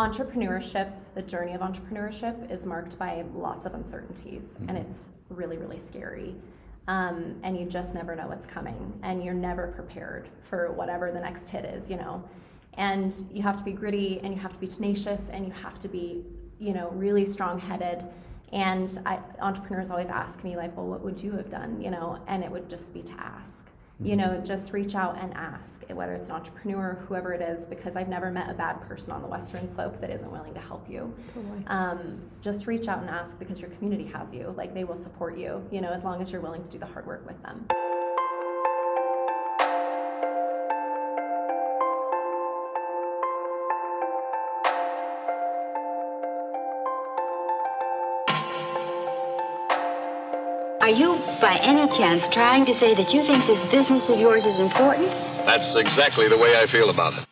entrepreneurship, the journey of entrepreneurship is marked by lots of uncertainties, mm-hmm. and it's really, really scary. Um, and you just never know what's coming, and you're never prepared for whatever the next hit is, you know. And you have to be gritty, and you have to be tenacious, and you have to be, you know, really strong-headed. And I, entrepreneurs always ask me, like, well, what would you have done, you know? And it would just be to ask you know mm-hmm. just reach out and ask whether it's an entrepreneur whoever it is because i've never met a bad person on the western slope that isn't willing to help you totally. um, just reach out and ask because your community has you like they will support you you know as long as you're willing to do the hard work with them Are you, by any chance, trying to say that you think this business of yours is important? That's exactly the way I feel about it.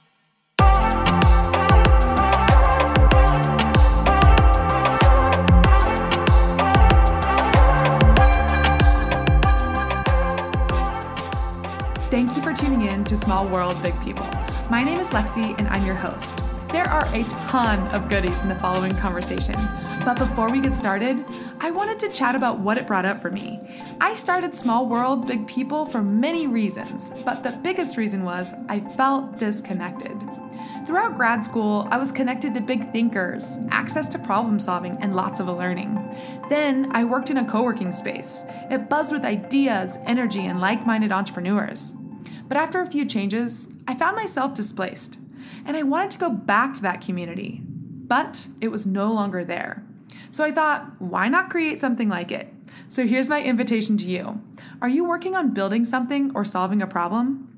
Thank you for tuning in to Small World, Big People. My name is Lexi, and I'm your host. There are a ton of goodies in the following conversation. But before we get started, I wanted to chat about what it brought up for me. I started Small World, Big People for many reasons, but the biggest reason was I felt disconnected. Throughout grad school, I was connected to big thinkers, access to problem solving, and lots of learning. Then I worked in a co working space. It buzzed with ideas, energy, and like minded entrepreneurs. But after a few changes, I found myself displaced, and I wanted to go back to that community. But it was no longer there. So I thought, why not create something like it? So here's my invitation to you. Are you working on building something or solving a problem?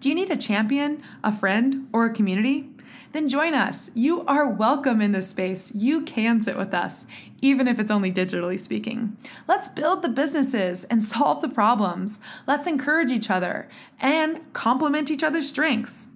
Do you need a champion, a friend, or a community? Then join us. You are welcome in this space. You can sit with us, even if it's only digitally speaking. Let's build the businesses and solve the problems. Let's encourage each other and complement each other's strengths.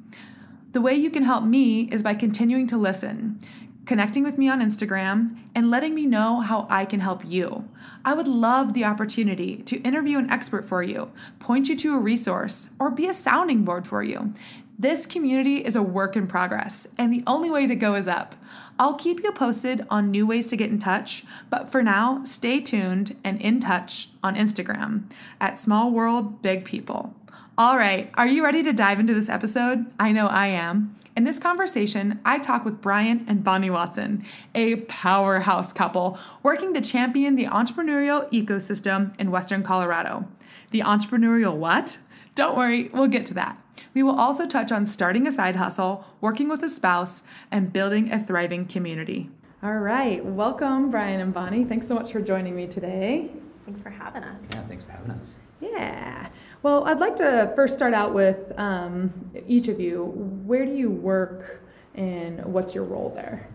The way you can help me is by continuing to listen connecting with me on Instagram, and letting me know how I can help you. I would love the opportunity to interview an expert for you, point you to a resource, or be a sounding board for you. This community is a work in progress, and the only way to go is up. I'll keep you posted on new ways to get in touch, but for now, stay tuned and in touch on Instagram at Small World Big People. All right, are you ready to dive into this episode? I know I am. In this conversation, I talk with Brian and Bonnie Watson, a powerhouse couple working to champion the entrepreneurial ecosystem in Western Colorado. The entrepreneurial what? Don't worry, we'll get to that. We will also touch on starting a side hustle, working with a spouse, and building a thriving community. All right, welcome, Brian and Bonnie. Thanks so much for joining me today. Thanks for having us. Yeah, thanks for having us. Yeah. Well, I'd like to first start out with um, each of you. Where do you work and what's your role there?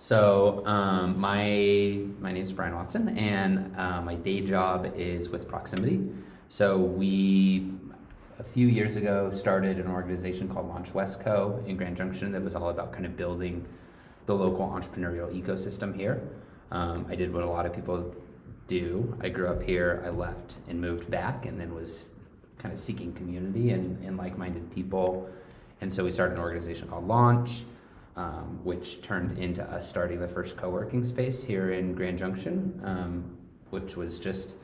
So um, my my name is Brian Watson, and uh, my day job is with Proximity. So we a few years ago started an organization called Launch West Co. in Grand Junction that was all about kind of building the local entrepreneurial ecosystem here. Um, I did what a lot of people do. I grew up here, I left and moved back, and then was kind of seeking community and, and like minded people. And so we started an organization called Launch, um, which turned into us starting the first co working space here in Grand Junction, um, which was just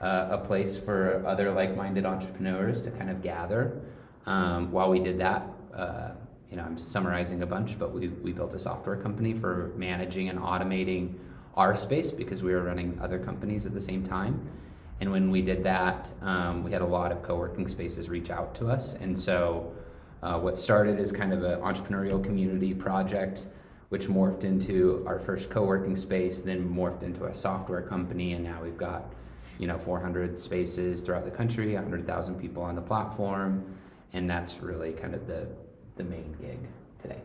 uh, a place for other like minded entrepreneurs to kind of gather. Um, while we did that, uh, you know, I'm summarizing a bunch, but we, we built a software company for managing and automating our space because we were running other companies at the same time. And when we did that, um, we had a lot of co-working spaces reach out to us. And so uh, what started as kind of an entrepreneurial community project, which morphed into our first co-working space, then morphed into a software company, and now we've got you know 400 spaces throughout the country, 100,000 people on the platform, and that's really kind of the the main gig today.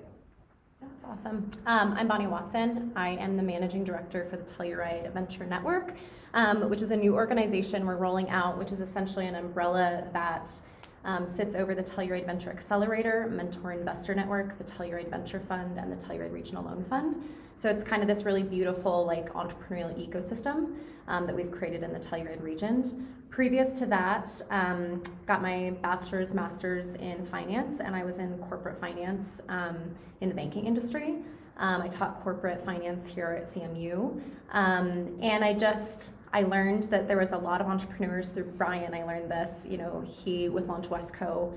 Awesome. Um, I'm Bonnie Watson. I am the managing director for the Telluride Venture Network, um, which is a new organization we're rolling out, which is essentially an umbrella that um, sits over the Telluride Venture Accelerator, Mentor Investor Network, the Telluride Venture Fund, and the Telluride Regional Loan Fund. So it's kind of this really beautiful like entrepreneurial ecosystem um, that we've created in the Telluride region. Previous to that, um, got my bachelor's, master's in finance, and I was in corporate finance um, in the banking industry. Um, I taught corporate finance here at CMU, um, and I just I learned that there was a lot of entrepreneurs through Brian. I learned this, you know, he with Launch Westco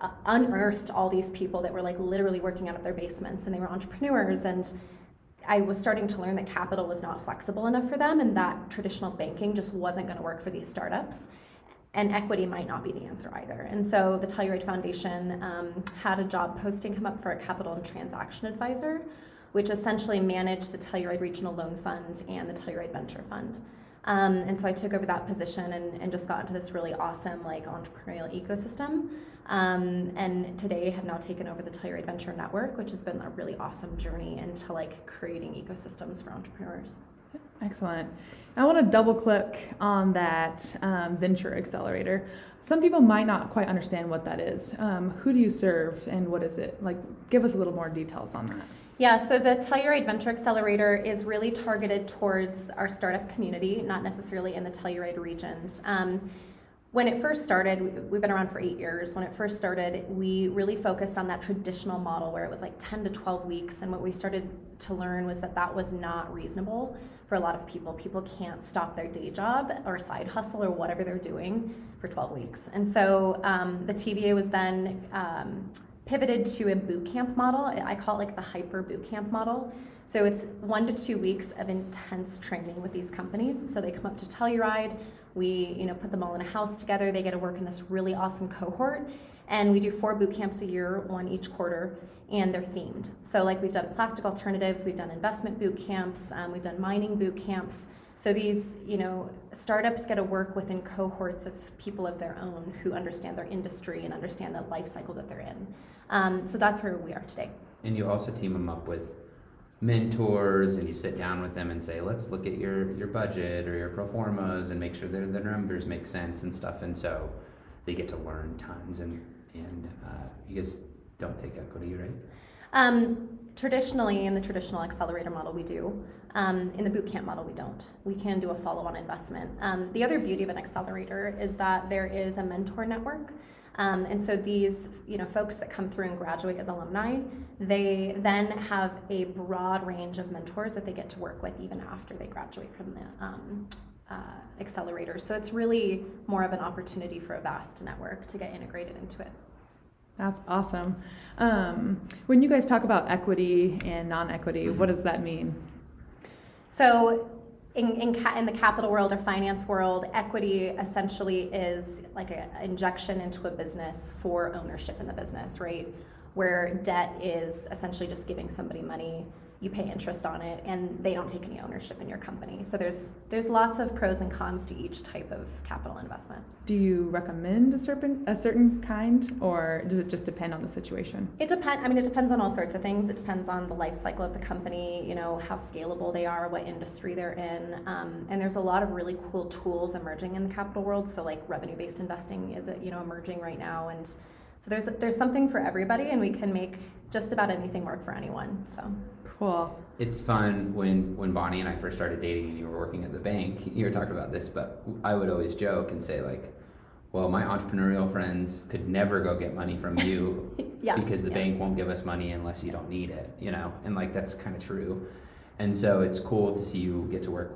uh, unearthed all these people that were like literally working out of their basements, and they were entrepreneurs and I was starting to learn that capital was not flexible enough for them and that traditional banking just wasn't going to work for these startups. And equity might not be the answer either. And so the Telluride Foundation um, had a job posting come up for a capital and transaction advisor, which essentially managed the Telluride Regional Loan Fund and the Telluride Venture Fund. Um, and so I took over that position and, and just got into this really awesome like entrepreneurial ecosystem. Um, and today have now taken over the Telluride Venture Network, which has been a really awesome journey into like creating ecosystems for entrepreneurs. Excellent. I want to double click on that um, venture accelerator. Some people might not quite understand what that is. Um, who do you serve and what is it? Like, give us a little more details on that. Yeah, so the Telluride Venture Accelerator is really targeted towards our startup community, not necessarily in the Telluride region. Um, when it first started, we've been around for eight years. When it first started, we really focused on that traditional model where it was like 10 to 12 weeks. And what we started to learn was that that was not reasonable for a lot of people. People can't stop their day job or side hustle or whatever they're doing for 12 weeks. And so um, the TVA was then um, pivoted to a boot camp model. I call it like the hyper boot camp model. So it's one to two weeks of intense training with these companies. So they come up to Telluride, we you know put them all in a house together. They get to work in this really awesome cohort, and we do four boot camps a year, one each quarter, and they're themed. So like we've done plastic alternatives, we've done investment boot camps, um, we've done mining boot camps. So these, you know, startups get to work within cohorts of people of their own who understand their industry and understand the life cycle that they're in. Um, so that's where we are today. And you also team them up with mentors and you sit down with them and say, let's look at your, your budget or your pro formas and make sure that the numbers make sense and stuff. And so they get to learn tons and, and uh, you guys don't take equity, right? Um, traditionally, in the traditional accelerator model, we do. Um, in the bootcamp model, we don't. We can do a follow on investment. Um, the other beauty of an accelerator is that there is a mentor network. Um, and so these, you know, folks that come through and graduate as alumni, they then have a broad range of mentors that they get to work with even after they graduate from the um, uh, accelerator. So it's really more of an opportunity for a vast network to get integrated into it. That's awesome. Um, when you guys talk about equity and non-equity, what does that mean? So in, in, ca- in, the capital world or finance world, equity essentially is like an injection into a business for ownership in the business, right? Where debt is essentially just giving somebody money you pay interest on it and they don't take any ownership in your company. So there's there's lots of pros and cons to each type of capital investment. Do you recommend a certain a certain kind or does it just depend on the situation? It depends i mean it depends on all sorts of things. It depends on the life cycle of the company you know how scalable they are what industry they're in um, and there's a lot of really cool tools emerging in the capital world. So like revenue based investing is you know emerging right now and so there's there's something for everybody and we can make just about anything work for anyone so Cool. It's fun when when Bonnie and I first started dating and you were working at the bank. You were talking about this, but I would always joke and say like, "Well, my entrepreneurial friends could never go get money from you yeah, because the yeah. bank won't give us money unless you don't need it." You know, and like that's kind of true. And so it's cool to see you get to work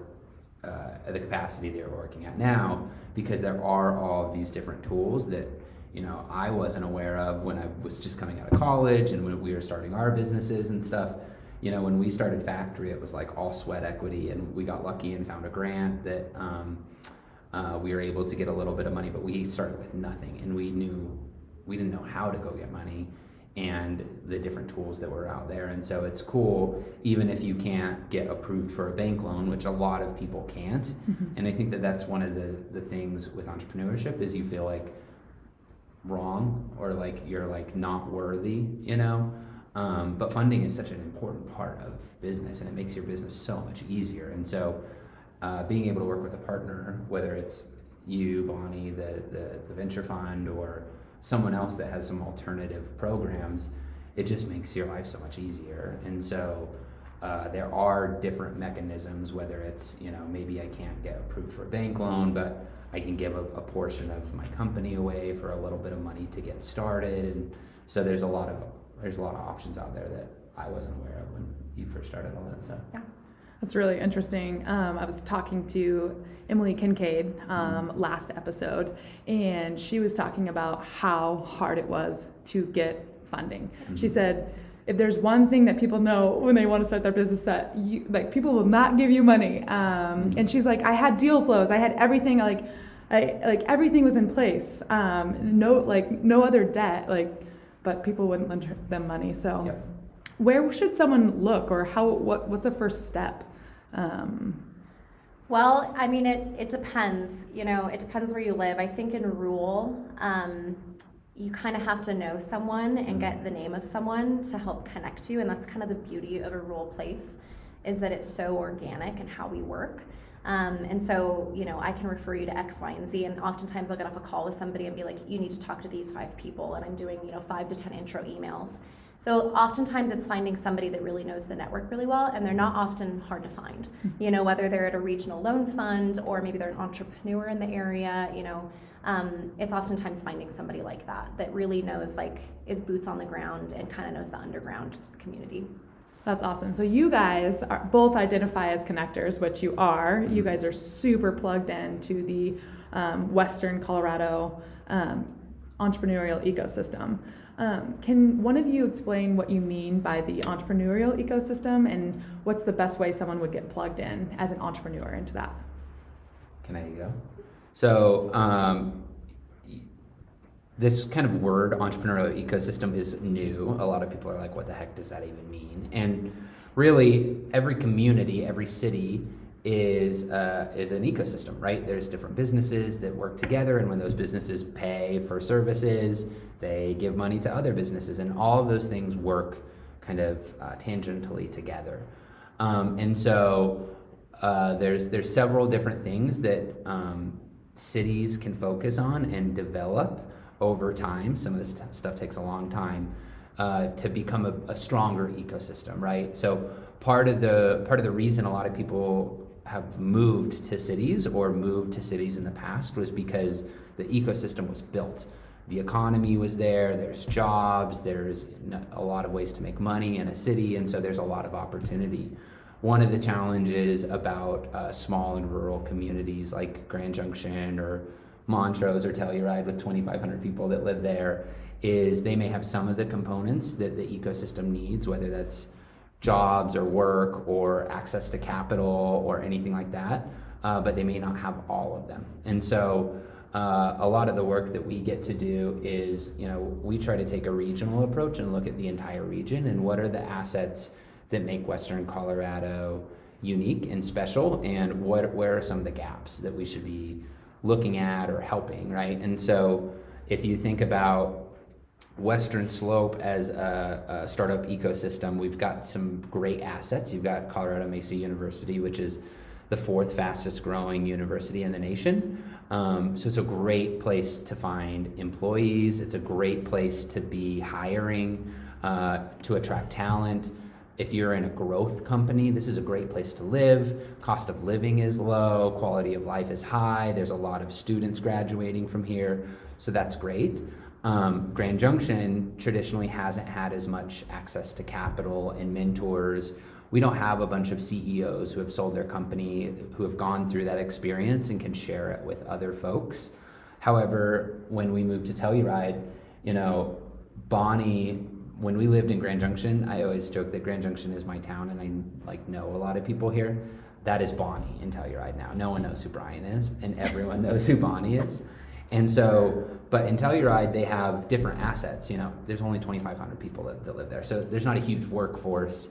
uh, at the capacity that you're working at now because there are all of these different tools that you know I wasn't aware of when I was just coming out of college and when we were starting our businesses and stuff you know, when we started Factory, it was like all sweat equity, and we got lucky and found a grant that um, uh, we were able to get a little bit of money, but we started with nothing, and we knew we didn't know how to go get money and the different tools that were out there. And so it's cool, even if you can't get approved for a bank loan, which a lot of people can't. Mm-hmm. And I think that that's one of the, the things with entrepreneurship is you feel like wrong or like you're like not worthy, you know? Um, but funding is such an important part of business and it makes your business so much easier. And so uh, being able to work with a partner, whether it's you, Bonnie, the, the, the venture fund, or someone else that has some alternative programs, it just makes your life so much easier. And so uh, there are different mechanisms, whether it's, you know, maybe I can't get approved for a bank loan, but I can give a, a portion of my company away for a little bit of money to get started. And so there's a lot of there's a lot of options out there that I wasn't aware of when you first started all that stuff. Yeah. That's really interesting. Um, I was talking to Emily Kincaid um, last episode, and she was talking about how hard it was to get funding. She Mhm. said, if there's one thing that people know when they want to start their business, that you like people will not give you money. Um, and she's like, I had deal flows, I had everything like, I like everything was in place. Um, no like no other debt like, but people wouldn't lend them money. So Yep. where should someone look or how what what's a first step um, Well, I mean, it, it depends. You know, it depends where you live. I think in rural, um, you kind of have to know someone and get the name of someone to help connect you. And that's kind of the beauty of a rural place is that it's so organic and how we work. Um, and so, you know, I can refer you to X, Y, and Z. And oftentimes I'll get off a call with somebody and be like, you need to talk to these five people. And I'm doing, you know, five to 10 intro emails. So oftentimes it's finding somebody that really knows the network really well, and they're not often hard to find. You know, whether they're at a regional loan fund or maybe they're an entrepreneur in the area. You know, um, it's oftentimes finding somebody like that that really knows, like, is boots on the ground and kind of knows the underground community. That's awesome. So you guys are both identify as connectors, which you are. You guys are super plugged in to the um, Western Colorado um, entrepreneurial ecosystem. Um, can one of you explain what you mean by the entrepreneurial ecosystem and what's the best way someone would get plugged in as an entrepreneur into that? Can I go? So, um, this kind of word, entrepreneurial ecosystem, is new. A lot of people are like, what the heck does that even mean? And really, every community, every city is, uh, is an ecosystem, right? There's different businesses that work together, and when those businesses pay for services, they give money to other businesses, and all of those things work kind of uh, tangentially together. Um, and so, uh, there's there's several different things that um, cities can focus on and develop over time. Some of this t- stuff takes a long time uh, to become a, a stronger ecosystem, right? So part of the part of the reason a lot of people have moved to cities or moved to cities in the past was because the ecosystem was built. The economy was there. There's jobs. There's a lot of ways to make money in a city, and so there's a lot of opportunity. One of the challenges about uh, small and rural communities like Grand Junction or Montrose or Telluride with 2,500 people that live there is they may have some of the components that the ecosystem needs, whether that's jobs or work or access to capital or anything like that, uh, but they may not have all of them. And so uh, a lot of the work that we get to do is, you know, we try to take a regional approach and look at the entire region and what are the assets that make Western Colorado unique and special, and what where are some of the gaps that we should be looking at or helping, right? And so, if you think about Western Slope as a, a startup ecosystem, we've got some great assets. You've got Colorado Mesa University, which is the fourth fastest growing university in the nation. Um, so it's a great place to find employees. It's a great place to be hiring, uh, to attract talent. If you're in a growth company, this is a great place to live. Cost of living is low, quality of life is high. There's a lot of students graduating from here, so that's great. Um, Grand Junction traditionally hasn't had as much access to capital and mentors. We don't have a bunch of CEOs who have sold their company, who have gone through that experience and can share it with other folks. However, when we moved to Telluride, you know, Bonnie, when we lived in Grand Junction, I always joke that Grand Junction is my town and I like know a lot of people here. That is Bonnie in Telluride now. No one knows who Brian is, and everyone knows who Bonnie is. And so, but in Telluride, they have different assets. You know, there's only 2,500 people that, that live there, so there's not a huge workforce.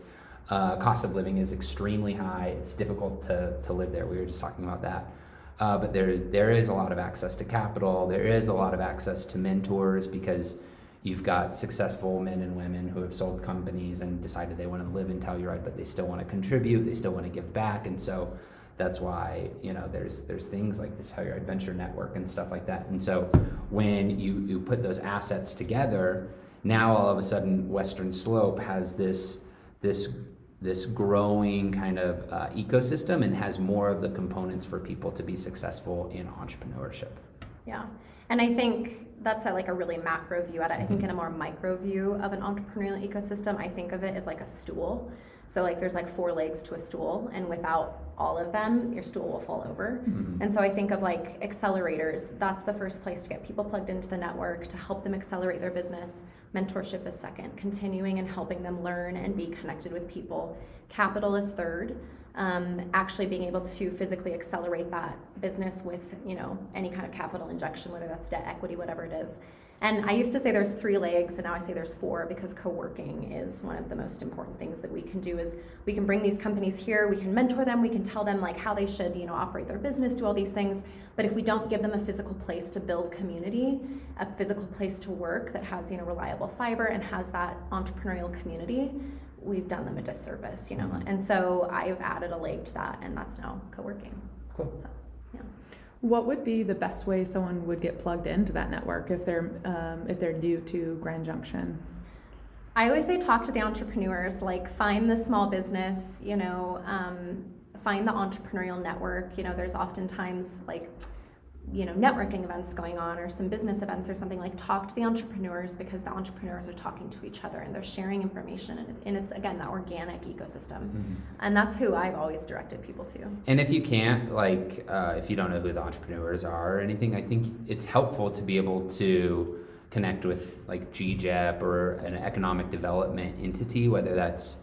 Uh, cost of living is extremely high. It's difficult to, to live there. We were just talking about that. Uh, but there, there is a lot of access to capital. There is a lot of access to mentors because you've got successful men and women who have sold companies and decided they want to live in Telluride, but they still want to contribute. They still want to give back. And so That's why you know there's there's things like the Telluride Venture Network and stuff like that. And so when you you put those assets together, now all of a sudden Western Slope has this this this growing kind of uh, ecosystem and has more of the components for people to be successful in entrepreneurship. Yeah. And I think that's a, like a really macro view at it. I think in a more micro view of an entrepreneurial ecosystem, I think of it as like a stool. So like there's like four legs to a stool, and without all of them, your stool will fall over. Mm-hmm. And so I think of like accelerators. That's the first place to get people plugged into the network to help them accelerate their business. Mentorship is second, continuing and helping them learn and be connected with people. Capital is third. Um, actually being able to physically accelerate that business with you know any kind of capital injection, whether that's debt, equity, whatever it is. And I used to say there's three legs, and now I say there's four because co-working is one of the most important things that we can do. Is we can bring these companies here, we can mentor them, we can tell them like how they should, you know, operate their business, do all these things. But if we don't give them a physical place to build community, a physical place to work that has you know reliable fiber and has that entrepreneurial community, we've done them a disservice, you know. Mm-hmm. And so I've added a leg to that, and that's now co-working. Cool. So. What would be the best way someone would get plugged into that network if they're um, if they're new to Grand Junction? I always say talk to the entrepreneurs, like find the small business, you know, um, find the entrepreneurial network. You know, there's oftentimes like, you know, networking events going on or some business events or something like talk to the entrepreneurs because the entrepreneurs are talking to each other and they're sharing information and, and it's again that organic ecosystem. And that's who I've always directed people to. And if you can't, like, uh, if you don't know who the entrepreneurs are or anything, I think it's helpful to be able to connect with like GJEP or an economic development entity, whether that's,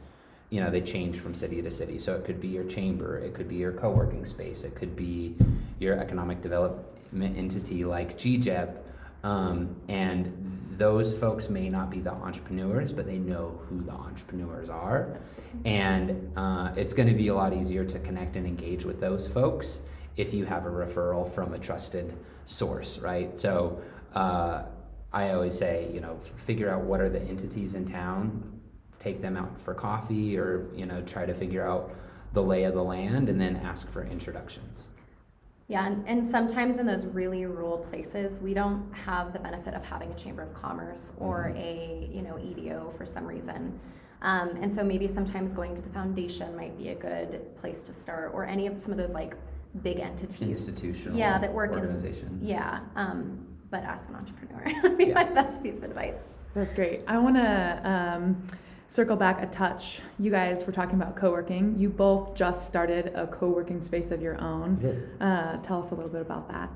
you know, they change from city to city. So it could be your chamber, it could be your co working space, it could be your economic development entity like GJEP. Um, and those folks may not be the entrepreneurs, but they know who the entrepreneurs are. And uh, it's going to be a lot easier to connect and engage with those folks if you have a referral from a trusted source, right? So uh, I always say, you know, figure out what are the entities in town, take them out for coffee, or you know, try to figure out the lay of the land, and then ask for introductions. Yeah, and, and sometimes in those really rural places, we don't have the benefit of having a chamber of commerce or a you know EDO for some reason. Um, and so maybe sometimes going to the foundation might be a good place to start, or any of some of those like big entities. Institutional yeah, that work organizations. in yeah. Um, but ask an entrepreneur. would be Yeah. my best piece of advice. That's great. I want to um, circle back a touch. You guys were talking about co-working. You both just started a co-working space of your own. We. Uh, tell us a little bit about that.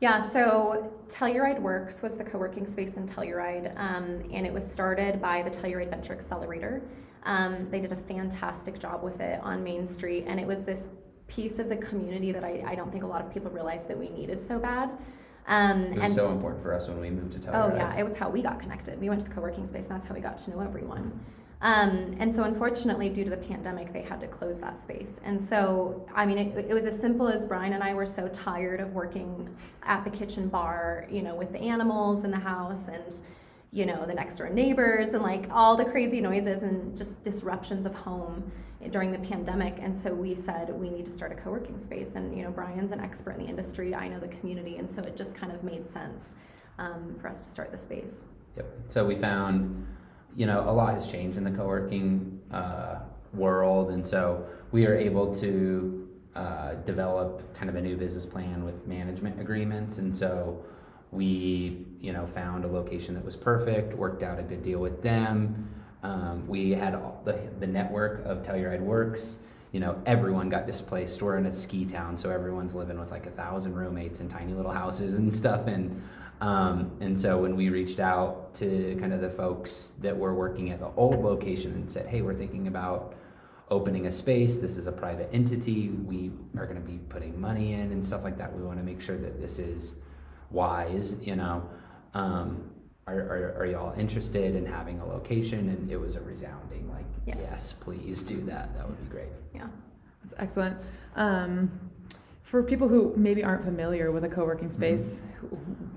Yeah, so Telluride Works was the co-working space in Telluride, um, and it was started by the Telluride Venture Accelerator. Um, they did a fantastic job with it on Main Street, and it was this piece of the community that I, I don't think a lot of people realized that we needed so bad. Um, It was and so important for us when we moved to Oh yeah, it was how we got connected. We went to the co-working space, and that's how we got to know everyone. Um, and so, unfortunately, due to the pandemic, they had to close that space. And so, I mean, it, it was as simple as Brian and I were so tired of working at the kitchen bar, you know, with the animals in the house and, you know, the next door neighbors and like all the crazy noises and just disruptions of home during the pandemic. And so we said we need to start a co-working space. And you know, Brian's an expert in the industry. I know the community, and so it just kind of made sense um, for us to start the space. Yep. So we found, you know, a lot has changed in the co-working uh, world, and so we are able to uh, develop kind of a new business plan with management agreements, and so we, you know, found a location that was perfect, worked out a good deal with them. Um, we had the the network of Telluride Works. You know, everyone got displaced. We're in a ski town, so everyone's living with like a thousand roommates in tiny little houses and stuff, and um, and so when we reached out to kind of the folks that were working at the old location and said, hey, we're thinking about opening a space, this is a private entity, we are going to be putting money in and stuff like that. We want to make sure that this is wise, you know. Um, are, are, are y'all interested in having a location? And it was a resounding, like, Yes. yes, please do that. That would be great. Yeah. That's excellent. Um, for people who maybe aren't familiar with a co-working space, who-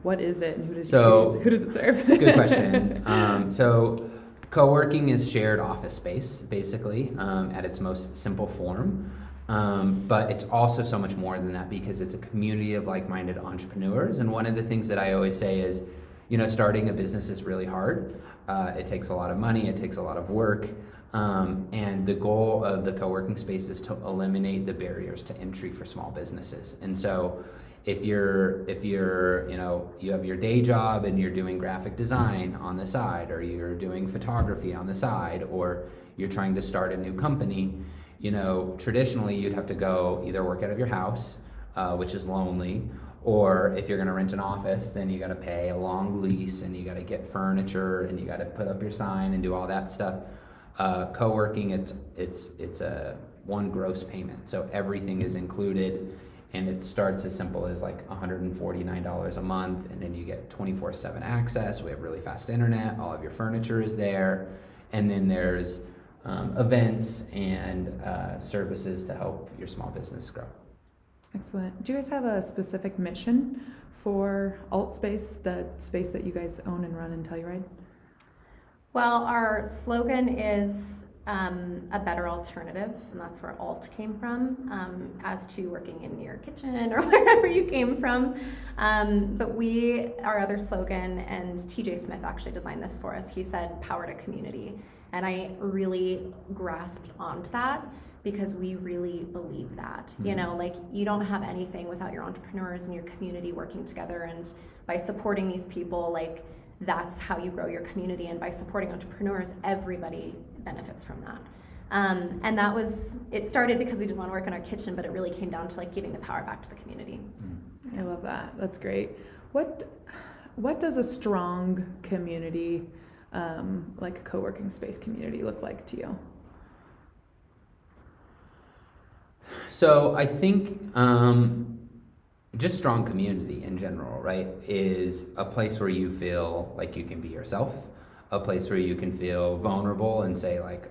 what is it and who does, So- who does, who does it serve? Good question. um, so, co working is shared office space, basically, um, at its most simple form. Um, but it's also so much more than that because it's a community of like-minded entrepreneurs. And one of the things that I always say is, you know, starting a business is really hard. Uh, it takes a lot of money. It takes a lot of work. Um, and the goal of the co-working space is to eliminate the barriers to entry for small businesses. And so, if you're if you're you know you have your day job and you're doing graphic design on the side, or you're doing photography on the side, or you're trying to start a new company, you know traditionally you'd have to go either work out of your house, uh, which is lonely, or if you're going to rent an office, then you got to pay a long lease and you got to get furniture and you got to put up your sign and do all that stuff. Uh, co-working, it's it's it's a one gross payment, so everything is included, and it starts as simple as like $149 a month, and then you get 24/7 access. We have really fast internet. All of your furniture is there, and then there's um, events and uh, services to help your small business grow. Excellent. Do you guys have a specific mission for Alt Space, the space that you guys own and run in Telluride? Well, our slogan is um, a better alternative, and that's where alt came from, um, as to working in your kitchen or wherever you came from. Um, but we, our other slogan, and TJ Smith actually designed this for us, he said, power to community. And I really grasped onto that because we really believe that. Mm-hmm. You know, like you don't have anything without your entrepreneurs and your community working together. And by supporting these people, like, that's how you grow your community. And by supporting entrepreneurs, everybody benefits from that. Um, and that was, it started because we didn't want to work in our kitchen, but it really came down to like giving the power back to the community. I love that. That's great. What, what does a strong community, um, like a co working space community, look like to you? So I think um, just strong community in general, right, is a place where you feel like you can be yourself, a place where you can feel vulnerable and say like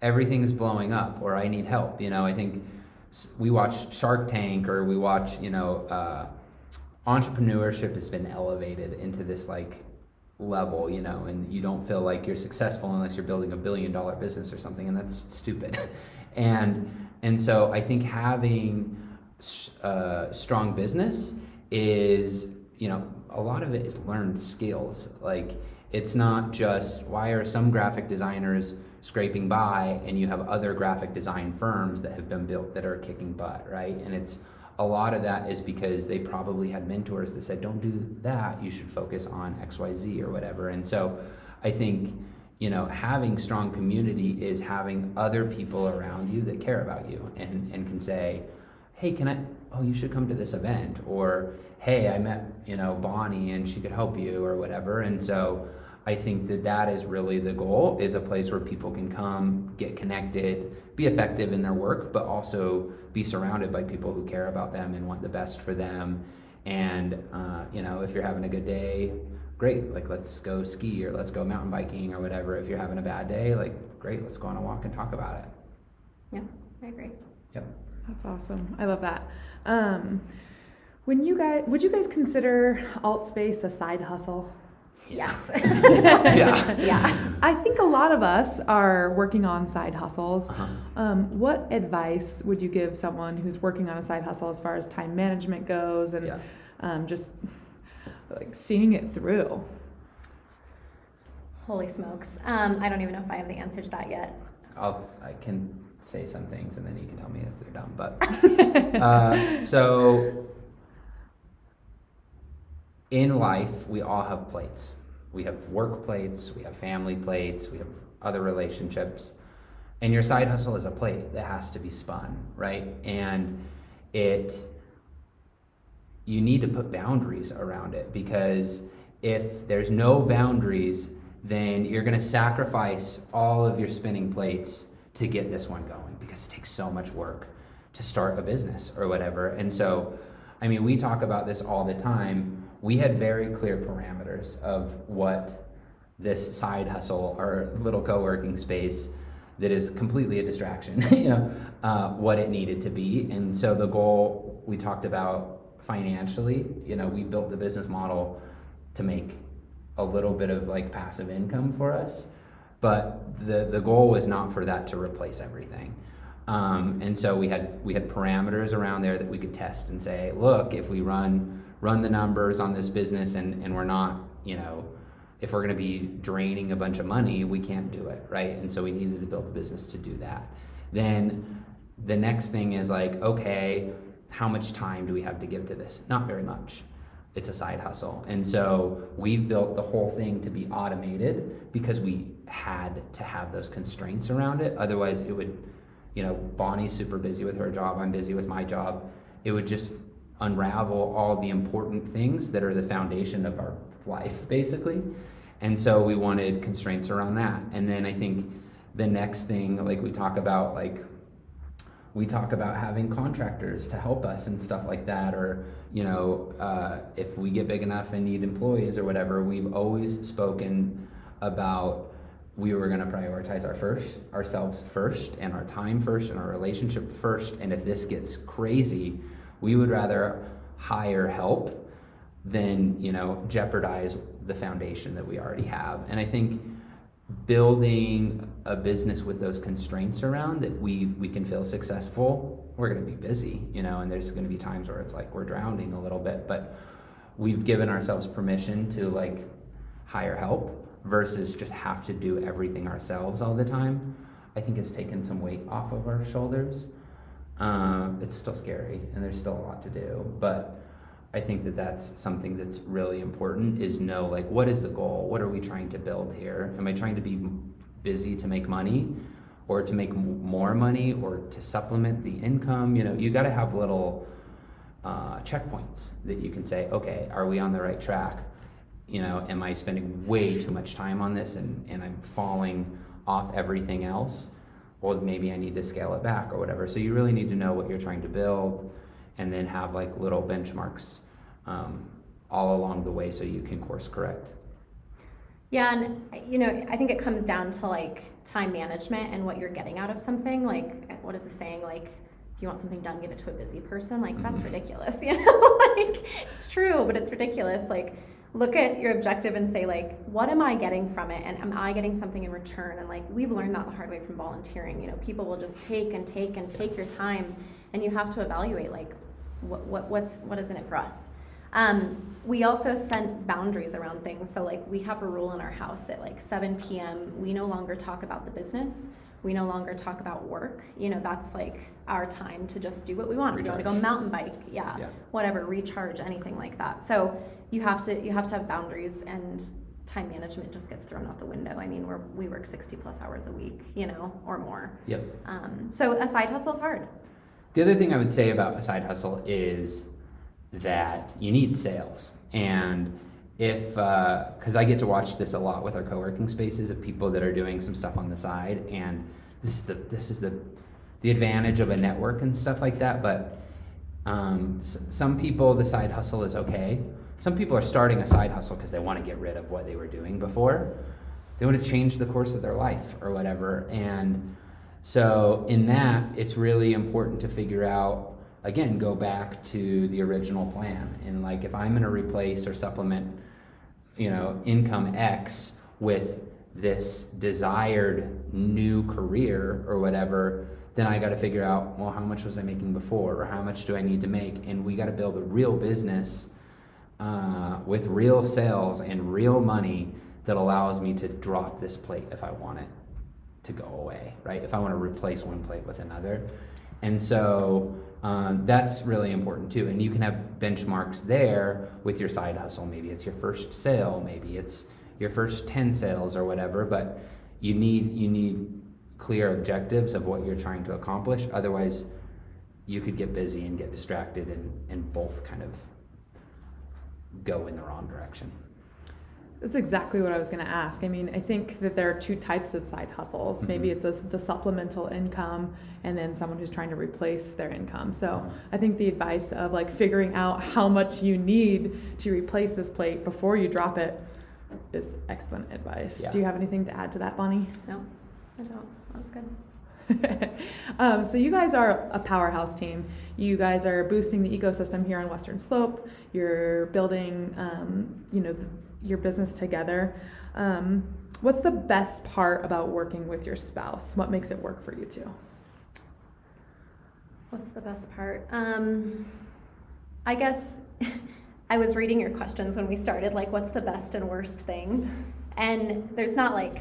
everything's blowing up or I need help. You know, I think we watch Shark Tank or we watch, you know, uh, entrepreneurship has been elevated into this like level, you know, and you don't feel like you're successful unless you're building a billion dollar business or something, and that's stupid. and and so I think having uh, strong business is, you know, a lot of it is learned skills. Like, it's not just why are some graphic designers scraping by and you have other graphic design firms that have been built that are kicking butt, right? And it's a lot of that is because they probably had mentors that said, don't do that, you should focus on XYZ or whatever. And so I think, you know, having strong community is having other people around you that care about you and, and can say, hey, can I, oh, you should come to this event, or hey, I met, you know, Bonnie and she could help you, or whatever. And so I think that that is really the goal is a place where people can come, get connected, be effective in their work, but also be surrounded by people who care about them and want the best for them. And, uh, you know, if you're having a good day, great, like let's go ski or let's go mountain biking or whatever. If you're having a bad day, like great, let's go on a walk and talk about it. Yeah, I agree. Yep. That's awesome. I love that. Um, when you guys, would you guys consider alt space a side hustle? Yes. yeah. Yeah. I think a lot of us are working on side hustles. Uh-huh. Um, what advice would you give someone who's working on a side hustle as far as time management goes and Yeah. um, just like seeing it through? Holy smokes. Um, I don't even know if I have the answer to that yet. I'll, I can say some things and then you can tell me if they're dumb. But uh, so in life, we all have plates. We have work plates, we have family plates, we have other relationships. And your side hustle is a plate that has to be spun, right? And it, you need to put boundaries around it because if there's no boundaries, then you're going to sacrifice all of your spinning plates to get this one going because it takes so much work to start a business or whatever. And so, I mean, we talk about this all the time. We had very clear parameters of what this side hustle or little co-working space that is completely a distraction, you know, uh, what it needed to be. And so the goal we talked about financially, you know, we built the business model to make a little bit of like passive income for us but the the goal was not for that to replace everything. Um, and so we had we had parameters around there that we could test and say, look, if we run run the numbers on this business and, and we're not, you know, if we're going to be draining a bunch of money, we can't do it, right? And so we needed to build the business to do that. Then the next thing is like, okay, how much time do we have to give to this? Not very much. It's a side hustle. And so we've built the whole thing to be automated because we had to have those constraints around it. Otherwise, it would, you know, Bonnie's super busy with her job, I'm busy with my job. It would just unravel all the important things that are the foundation of our life, basically. And so we wanted constraints around that. And then I think the next thing, like we talk about, like we talk about having contractors to help us and stuff like that, or you know, uh, if we get big enough and need employees or whatever, we've always spoken about we were going to prioritize our first ourselves first and our time first and our relationship first and if this gets crazy we would rather hire help than you know jeopardize the foundation that we already have. And I think building a business with those constraints around that we we can feel successful, we're going to be busy, you know, and there's going to be times where it's like we're drowning a little bit, but we've given ourselves permission to like hire help versus just have to do everything ourselves all the time. I think it's taken some weight off of our shoulders. Um, it's still scary and there's still a lot to do, but I think that that's something that's really important is know like what is the goal? What are we trying to build here? Am I trying to be busy to make money or to make more money or to supplement the income? You know, you got to have little uh, checkpoints that you can say, okay, are we on the right track? You know, am I spending way too much time on this and, and I'm falling off everything else? Well, maybe I need to scale it back or whatever. So you really need to know what you're trying to build and then have like little benchmarks um, all along the way so you can course correct. Yeah, and you know, I think it comes down to like time management and what you're getting out of something. Like, what is the saying? Like, if you want something done, give it to a busy person. Like, mm-hmm. that's ridiculous. You know, like it's true, but it's ridiculous. Like, look at your objective and say like, what am I getting from it, and am I getting something in return? And like, we've learned that the hard way from volunteering. You know, people will just take and take and take your time, and you have to evaluate like, what, what what's what is in it for us. Um, we also set boundaries around things. So, like, we have a rule in our house at like 7 p.m. We no longer talk about the business. We no longer talk about work. You know, that's like our time to just do what we want. Recharge. We want to go mountain bike, yeah, yeah, whatever, recharge, anything like that. So you have to you have to have boundaries, and time management just gets thrown out the window. I mean, we're we work 60 plus hours a week, you know, or more. Yep. Um, so a side hustle is hard. The other thing I would say about a side hustle is that you need sales. And if, because uh, I get to watch this a lot with our co working spaces of people that are doing some stuff on the side, and this is the, this is the, the advantage of a network and stuff like that. But um, s- some people, the side hustle is okay. Some people are starting a side hustle because they want to get rid of what they were doing before. They want to change the course of their life or whatever. And so, in that, it's really important to figure out again go back to the original plan. And like if i'm going to replace or supplement you know income x with this desired new career or whatever then i got to figure out well how much was i making before? Or how much do i need to make? And we got to build a real business uh, with real sales and real money that allows me to drop this plate if i want it to go away right if i want to replace one plate with another and so um, that's really important too. And you can have benchmarks there with your side hustle. Maybe it's your first sale, maybe it's your first 10 sales or whatever, but you need you need clear objectives of what you're trying to accomplish. Otherwise, you could get busy and get distracted and, and both kind of go in the wrong direction. That's exactly what I was going to ask. I mean, I think that there are two types of side hustles. Mm-hmm. Maybe it's a, the supplemental income and then someone who's trying to replace their income. So I think the advice of like figuring out how much you need to replace this plate before you drop it is excellent advice. Yeah. Do you have anything to add to that, Bonnie? No, I don't. That was good. um, so you guys are a powerhouse team. You guys are boosting the ecosystem here on Western Slope. You're building, um, you know, your business together. Um, what's the best part about working with your spouse? What makes it work for you two? What's the best part? Um, I guess I was reading your questions when we started, like, what's the best and worst thing? And there's not like,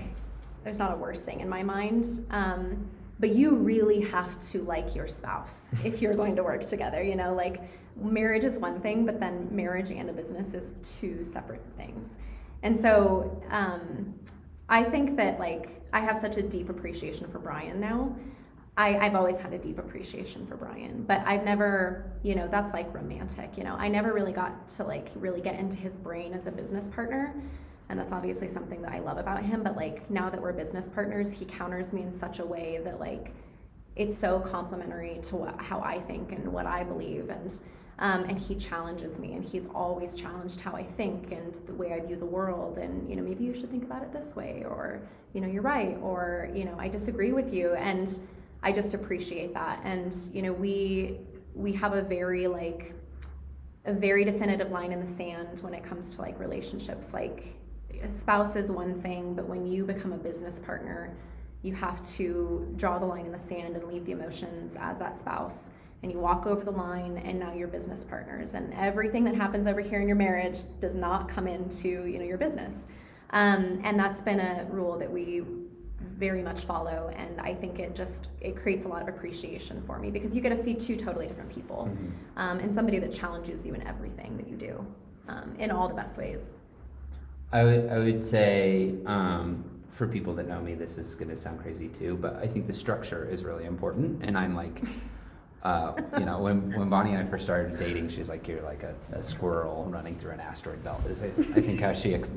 there's not a worst thing in my mind. Um, but you really have to like your spouse if you're going to work together. You know, like marriage is one thing, but then marriage and a business is two separate things. And so um, I think that like I have such a deep appreciation for Brian now. I, I've always had a deep appreciation for Brian, but I've never, you know, that's like romantic, you know. I never really got to like really get into his brain as a business partner. And that's obviously something that I love about him. But like now that we're business partners, he counters me in such a way that like it's so complementary to what, how I think and what I believe. And um, and he challenges me, and he's always challenged how I think and the way I view the world. And you know, maybe you should think about it this way, or you know, you're right, or you know, I disagree with you. And I just appreciate that. And you know, we we have a very like a very definitive line in the sand when it comes to like relationships. Like a spouse is one thing, but when you become a business partner, you have to draw the line in the sand and leave the emotions as that spouse and you walk over the line and now you're business partners. And everything that happens over here in your marriage does not come into you know your business. Um, and that's been a rule that we very much follow and i think it just it creates a lot of appreciation for me because you get to see two totally different people mm-hmm. um, and somebody that challenges you in everything that you do um, in all the best ways. I would, I would say um, for people that know me this is going to sound crazy too but i think the structure is really important and i'm like uh, you know, when, when Bonnie and I first started dating, she's like, you're like a, a squirrel running through an asteroid belt, is it, I think how she ex-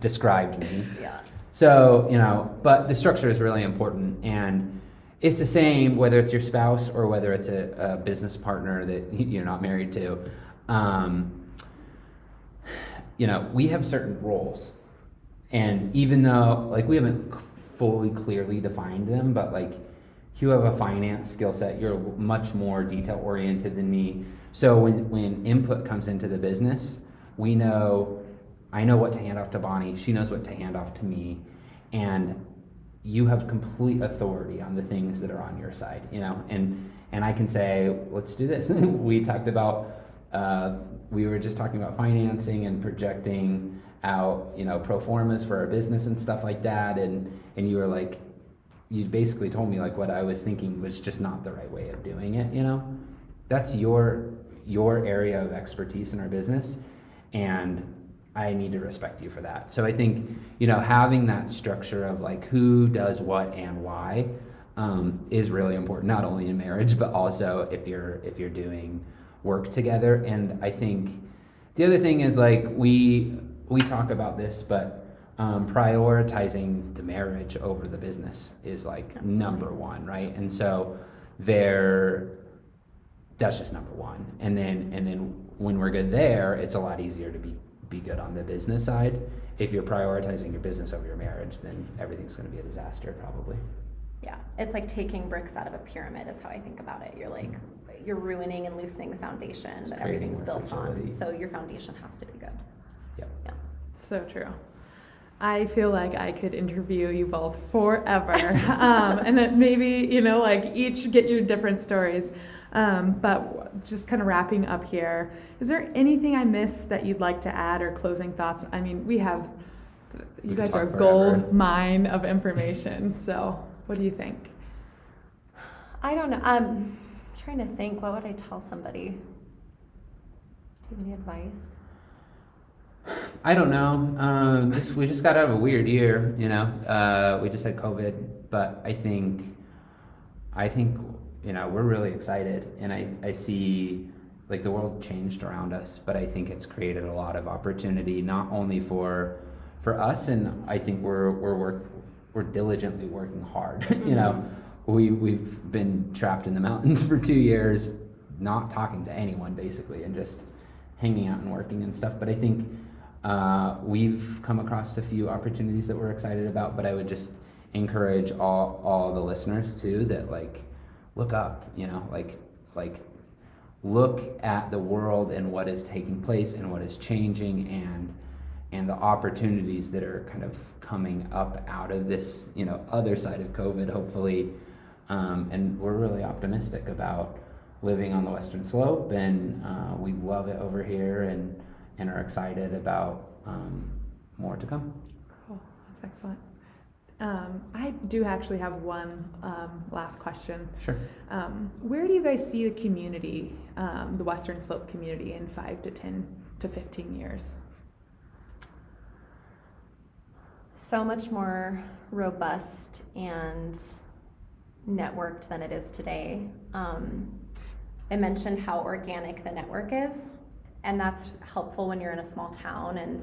described me. Yeah. So, you know, but the structure is really important. And it's the same whether it's your spouse or whether it's a, a business partner that you're not married to. Um, you know, we have certain roles. And even though, like, we haven't fully clearly defined them, but like, you have a finance skill set. You're much more detail oriented than me. So when, when input comes into the business, we know, I know what to hand off to Bonnie. She knows what to hand off to me. And you have complete authority on the things that are on your side, you know, and, and I can say, let's do this. we talked about, uh, we were just talking about financing and projecting out, you know, pro formas for our business and stuff like that. And, and you were like, you basically told me like what I was thinking was just not the right way of doing it, you know? That's your your area of expertise in our business and I need to respect you for that. So I think, you know, having that structure of like who does what and why um, is really important, not only in marriage, but also if you're if you're doing work together. And I think the other thing is like we we talk about this, but um, prioritizing the marriage over the business is like Absolutely. number one, right? And so there, that's just number one. And then and then when we're good there, it's a lot easier to be be good on the business side. If you're prioritizing your business over your marriage, then everything's going to be a disaster probably. Yeah, it's like taking bricks out of a pyramid is how I think about it. You're like you're ruining and loosening the foundation it's that everything's built on. So your foundation has to be good. Yep. Yeah. So true. I feel like I could interview you both forever. um, and then maybe, you know, like each get your different stories. Um, but just kind of wrapping up here, is there anything I missed that you'd like to add or closing thoughts? I mean, we have, you guys are a gold mine of information. So, what do you think? I don't know. I'm trying to think. What would I tell somebody? Do you have any advice? I don't know. Um, this, we just got out of a weird year, you know. Uh, we just had COVID, but I think, I think, you know, we're really excited, and I, I see like the world changed around us, but I think it's created a lot of opportunity, not only for for us, and I think we're we're work we're diligently working hard. you know, mm-hmm. we we've been trapped in the mountains for two years, not talking to anyone basically, and just hanging out and working and stuff. But I think uh, we've come across a few opportunities that we're excited about, but I would just encourage all all the listeners too that like look up, you know, like like look at the world and what is taking place and what is changing and and the opportunities that are kind of coming up out of this, you know, other side of COVID, hopefully. Um, and we're really optimistic about living on the Western Slope, and uh, we love it over here, and and are excited about um, more to come. Cool. That's excellent. Um, I do actually have one um, last question. Sure. Um, where do you guys see the community, um, the Western Slope community, in five to 10 to 15 years? So much more robust and networked than it is today. Um, I mentioned how organic the network is, and that's helpful when you're in a small town and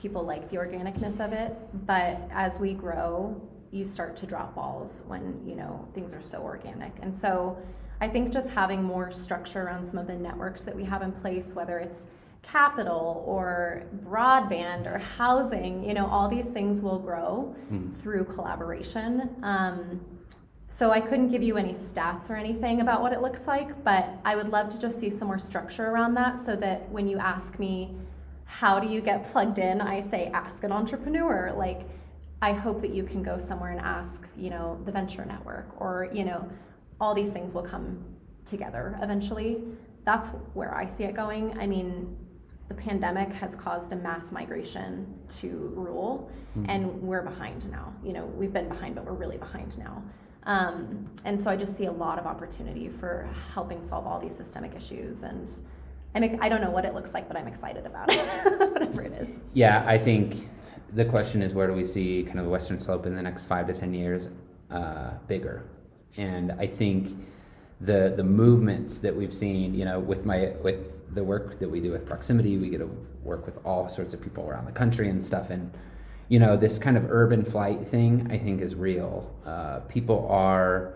people like the organicness of it. But as we grow, you start to drop balls when you know things are so organic. And so I think just having more structure around some of the networks that we have in place, whether it's capital or broadband or housing, you know, all these things will grow mm. through collaboration. Um, so I couldn't give you any stats or anything about what it looks like, but I would love to just see some more structure around that so that when you ask me, how do you get plugged in? I say, ask an entrepreneur. Like, I hope that you can go somewhere and ask, you know, the venture network or, you know, all these things will come together eventually. That's where I see it going. I mean, the pandemic has caused a mass migration to rural, mm-hmm. and we're behind now. You know, we've been behind, but we're really behind now. Um, and so I just see a lot of opportunity for helping solve all these systemic issues. And I'm, I don't know what it looks like, but I'm excited about it, whatever it is. Yeah, I think the question is where do we see kind of the Western Slope in the next five to 10 years uh, bigger? And I think the the movements that we've seen, you know, with my with the work that we do with proximity, we get to work with all sorts of people around the country and stuff. And you know, this kind of urban flight thing, I think, is real. Uh, people are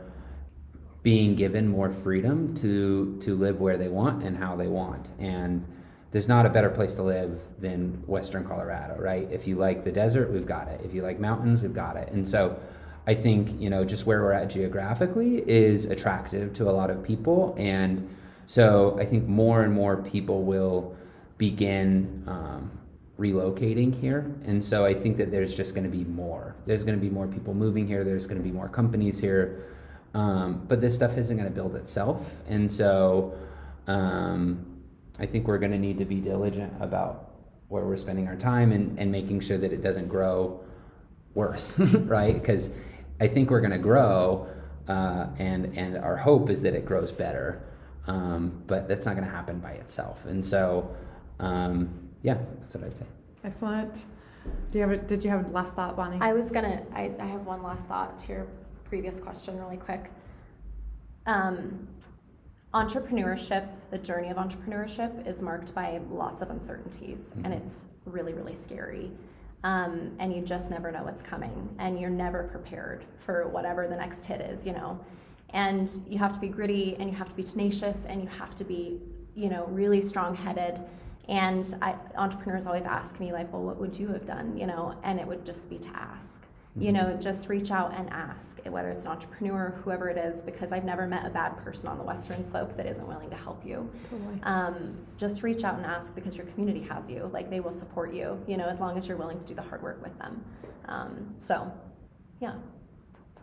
being given more freedom to to live where they want and how they want, and there's not a better place to live than Western Colorado, right? If you like the desert, we've got it. If you like mountains, we've got it. And so I think, you know, just where we're at geographically is attractive to a lot of people. And so I think more and more people will begin um, relocating here. And so I think that there's just going to be more. There's going to be more people moving here. There's going to be more companies here. Um, but this stuff isn't going to build itself. And so um, I think we're going to need to be diligent about where we're spending our time and, and making sure that it doesn't grow worse, right? Because I think we're going to grow, uh, and and our hope is that it grows better, um, but that's not going to happen by itself. And so, um, yeah, that's what I'd say. Excellent. Do you have a, did you have a last thought, Bonnie? I was gonna. I, I have one last thought to your previous question, really quick. Um, entrepreneurship, the journey of entrepreneurship, is marked by lots of uncertainties, mm-hmm. and it's really, really scary. Um, and you just never know what's coming, and you're never prepared for whatever the next hit is, you know. And you have to be gritty, and you have to be tenacious, and you have to be, you know, really strong-headed. And I, entrepreneurs always ask me, like, well, what would you have done, you know? And it would just be to ask. You know mm-hmm. just reach out and ask whether it's an entrepreneur whoever it is because i've never met a bad person on the western slope that isn't willing to help you. Totally. um, just reach out and ask because your community has you. Like they will support you you know as long as you're willing to do the hard work with them. Um, so yeah.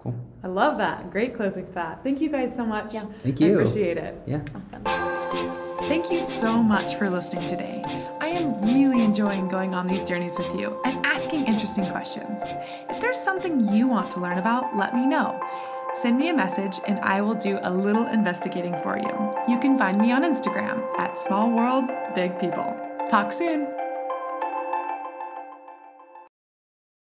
Cool. I love that. Great closing thought. Thank you guys so much. Yeah. Thank you. I appreciate it. Yeah. Awesome Thank you so much for listening today. I am really enjoying going on these journeys with you and asking interesting questions. If there's something you want to learn about, let me know. Send me a message and I will do a little investigating for you. You can find me on Instagram at Small World Big People. Talk soon.